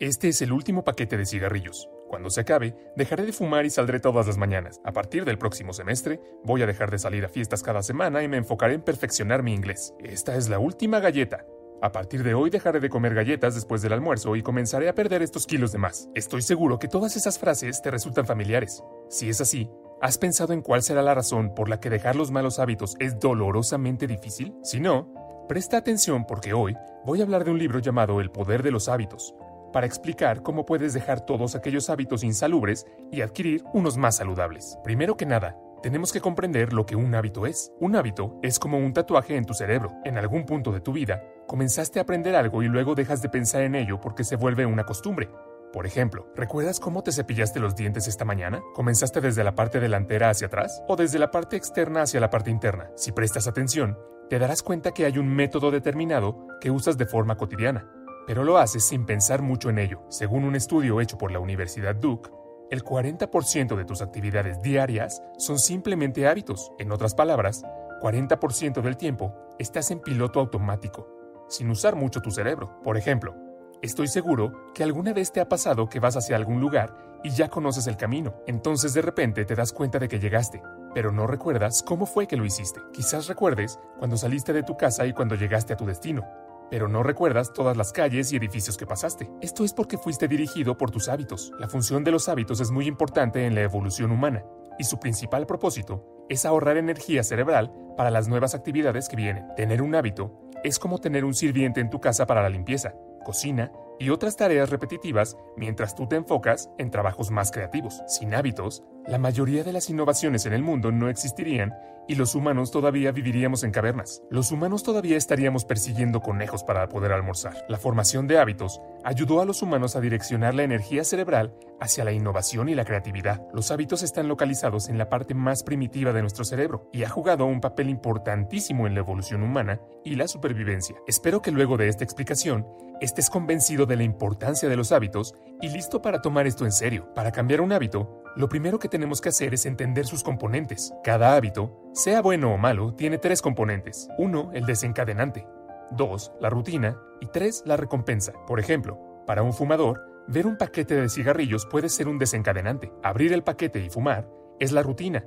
Este es el último paquete de cigarrillos. Cuando se acabe, dejaré de fumar y saldré todas las mañanas. A partir del próximo semestre, voy a dejar de salir a fiestas cada semana y me enfocaré en perfeccionar mi inglés. Esta es la última galleta. A partir de hoy dejaré de comer galletas después del almuerzo y comenzaré a perder estos kilos de más. Estoy seguro que todas esas frases te resultan familiares. Si es así, ¿has pensado en cuál será la razón por la que dejar los malos hábitos es dolorosamente difícil? Si no, presta atención porque hoy voy a hablar de un libro llamado El poder de los hábitos, para explicar cómo puedes dejar todos aquellos hábitos insalubres y adquirir unos más saludables. Primero que nada, tenemos que comprender lo que un hábito es. Un hábito es como un tatuaje en tu cerebro. En algún punto de tu vida, comenzaste a aprender algo y luego dejas de pensar en ello porque se vuelve una costumbre. Por ejemplo, ¿recuerdas cómo te cepillaste los dientes esta mañana? ¿Comenzaste desde la parte delantera hacia atrás o desde la parte externa hacia la parte interna? Si prestas atención, te darás cuenta que hay un método determinado que usas de forma cotidiana, pero lo haces sin pensar mucho en ello. Según un estudio hecho por la Universidad Duke, el 40% de tus actividades diarias son simplemente hábitos. En otras palabras, 40% del tiempo estás en piloto automático, sin usar mucho tu cerebro. Por ejemplo, estoy seguro que alguna vez te ha pasado que vas hacia algún lugar y ya conoces el camino. Entonces de repente te das cuenta de que llegaste, pero no recuerdas cómo fue que lo hiciste. Quizás recuerdes cuando saliste de tu casa y cuando llegaste a tu destino, pero no recuerdas todas las calles y edificios que pasaste. Esto es porque fuiste dirigido por tus hábitos. La función de los hábitos es muy importante en la evolución humana, y su principal propósito es ahorrar energía cerebral para las nuevas actividades que vienen. Tener un hábito es como tener un sirviente en tu casa para la limpieza, cocina y otras tareas repetitivas mientras tú te enfocas en trabajos más creativos. Sin hábitos, la mayoría de las innovaciones en el mundo no existirían y los humanos todavía viviríamos en cavernas. Los humanos todavía estaríamos persiguiendo conejos para poder almorzar. La formación de hábitos ayudó a los humanos a direccionar la energía cerebral hacia la innovación y la creatividad. Los hábitos están localizados en la parte más primitiva de nuestro cerebro y ha jugado un papel importantísimo en la evolución humana y la supervivencia. Espero que luego de esta explicación estés convencido de la importancia de los hábitos y listo para tomar esto en serio. Para cambiar un hábito, lo primero que tenemos que hacer es entender sus componentes. Cada hábito, sea bueno o malo, tiene tres componentes. Uno, el desencadenante. Dos, la rutina. Y tres, la recompensa. Por ejemplo, para un fumador, ver un paquete de cigarrillos puede ser un desencadenante. Abrir el paquete y fumar es la rutina.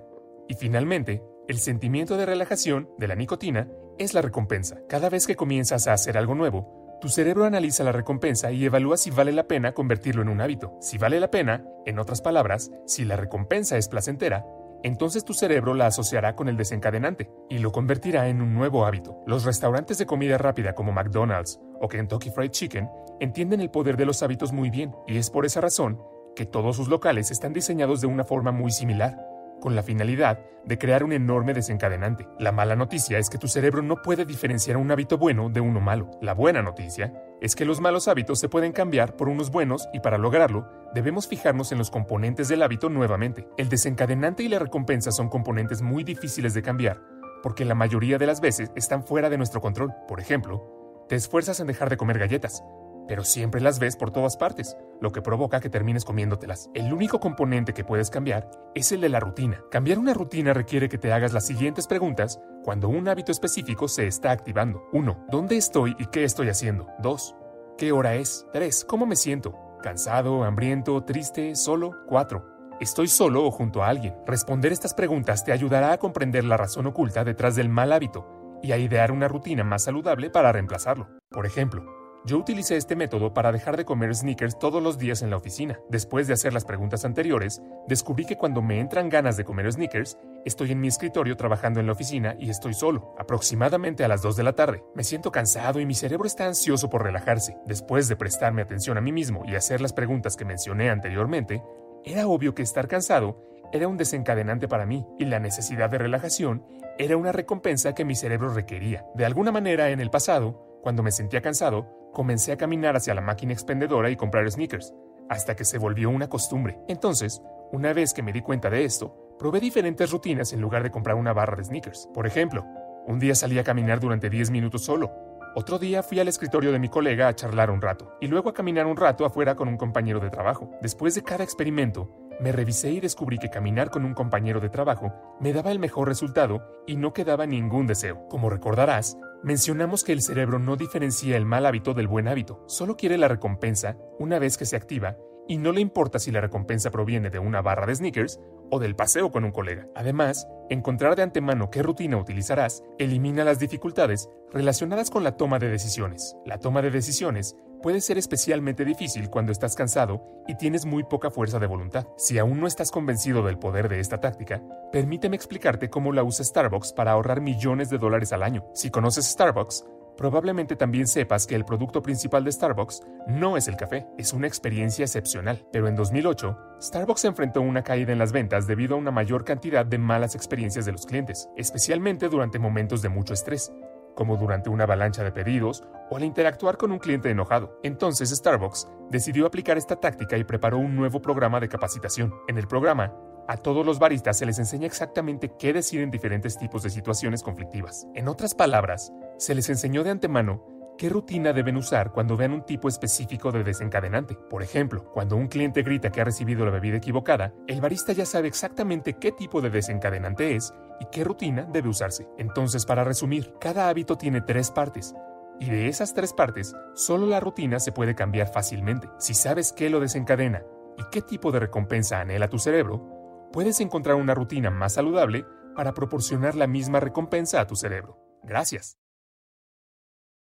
Y finalmente, el sentimiento de relajación de la nicotina es la recompensa. Cada vez que comienzas a hacer algo nuevo, tu cerebro analiza la recompensa y evalúa si vale la pena convertirlo en un hábito. Si vale la pena, en otras palabras, si la recompensa es placentera, entonces tu cerebro la asociará con el desencadenante y lo convertirá en un nuevo hábito. Los restaurantes de comida rápida como McDonald's o Kentucky Fried Chicken entienden el poder de los hábitos muy bien y es por esa razón que todos sus locales están diseñados de una forma muy similar con la finalidad de crear un enorme desencadenante. La mala noticia es que tu cerebro no puede diferenciar un hábito bueno de uno malo. La buena noticia es que los malos hábitos se pueden cambiar por unos buenos y para lograrlo debemos fijarnos en los componentes del hábito nuevamente. El desencadenante y la recompensa son componentes muy difíciles de cambiar porque la mayoría de las veces están fuera de nuestro control. Por ejemplo, te esfuerzas en dejar de comer galletas, pero siempre las ves por todas partes, lo que provoca que termines comiéndotelas. El único componente que puedes cambiar es el de la rutina. Cambiar una rutina requiere que te hagas las siguientes preguntas cuando un hábito específico se está activando. 1. ¿Dónde estoy y qué estoy haciendo? 2. ¿Qué hora es? 3. ¿Cómo me siento? ¿Cansado, hambriento, triste, solo? 4. ¿Estoy solo o junto a alguien? Responder estas preguntas te ayudará a comprender la razón oculta detrás del mal hábito y a idear una rutina más saludable para reemplazarlo. Por ejemplo, yo utilicé este método para dejar de comer sneakers todos los días en la oficina. Después de hacer las preguntas anteriores, descubrí que cuando me entran ganas de comer sneakers, estoy en mi escritorio trabajando en la oficina y estoy solo, aproximadamente a las 2 de la tarde. Me siento cansado y mi cerebro está ansioso por relajarse. Después de prestarme atención a mí mismo y hacer las preguntas que mencioné anteriormente, era obvio que estar cansado era un desencadenante para mí y la necesidad de relajación era una recompensa que mi cerebro requería. De alguna manera, en el pasado, cuando me sentía cansado, comencé a caminar hacia la máquina expendedora y comprar sneakers, hasta que se volvió una costumbre. Entonces, una vez que me di cuenta de esto, probé diferentes rutinas en lugar de comprar una barra de sneakers. Por ejemplo, un día salí a caminar durante 10 minutos solo. Otro día fui al escritorio de mi colega a charlar un rato y luego a caminar un rato afuera con un compañero de trabajo. Después de cada experimento, me revisé y descubrí que caminar con un compañero de trabajo me daba el mejor resultado y no quedaba ningún deseo. Como recordarás, Mencionamos que el cerebro no diferencia el mal hábito del buen hábito, solo quiere la recompensa una vez que se activa y no le importa si la recompensa proviene de una barra de sneakers o del paseo con un colega. Además, encontrar de antemano qué rutina utilizarás elimina las dificultades relacionadas con la toma de decisiones. La toma de decisiones puede ser especialmente difícil cuando estás cansado y tienes muy poca fuerza de voluntad. Si aún no estás convencido del poder de esta táctica, permíteme explicarte cómo la usa Starbucks para ahorrar millones de dólares al año. Si conoces Starbucks, probablemente también sepas que el producto principal de Starbucks no es el café, es una experiencia excepcional. Pero en 2008, Starbucks enfrentó una caída en las ventas debido a una mayor cantidad de malas experiencias de los clientes, especialmente durante momentos de mucho estrés como durante una avalancha de pedidos o al interactuar con un cliente enojado. Entonces Starbucks decidió aplicar esta táctica y preparó un nuevo programa de capacitación. En el programa, a todos los baristas se les enseña exactamente qué decir en diferentes tipos de situaciones conflictivas. En otras palabras, se les enseñó de antemano qué rutina deben usar cuando vean un tipo específico de desencadenante. Por ejemplo, cuando un cliente grita que ha recibido la bebida equivocada, el barista ya sabe exactamente qué tipo de desencadenante es y qué rutina debe usarse. Entonces, para resumir, cada hábito tiene tres partes. Y de esas tres partes, solo la rutina se puede cambiar fácilmente. Si sabes qué lo desencadena y qué tipo de recompensa anhela tu cerebro, puedes encontrar una rutina más saludable para proporcionar la misma recompensa a tu cerebro. Gracias.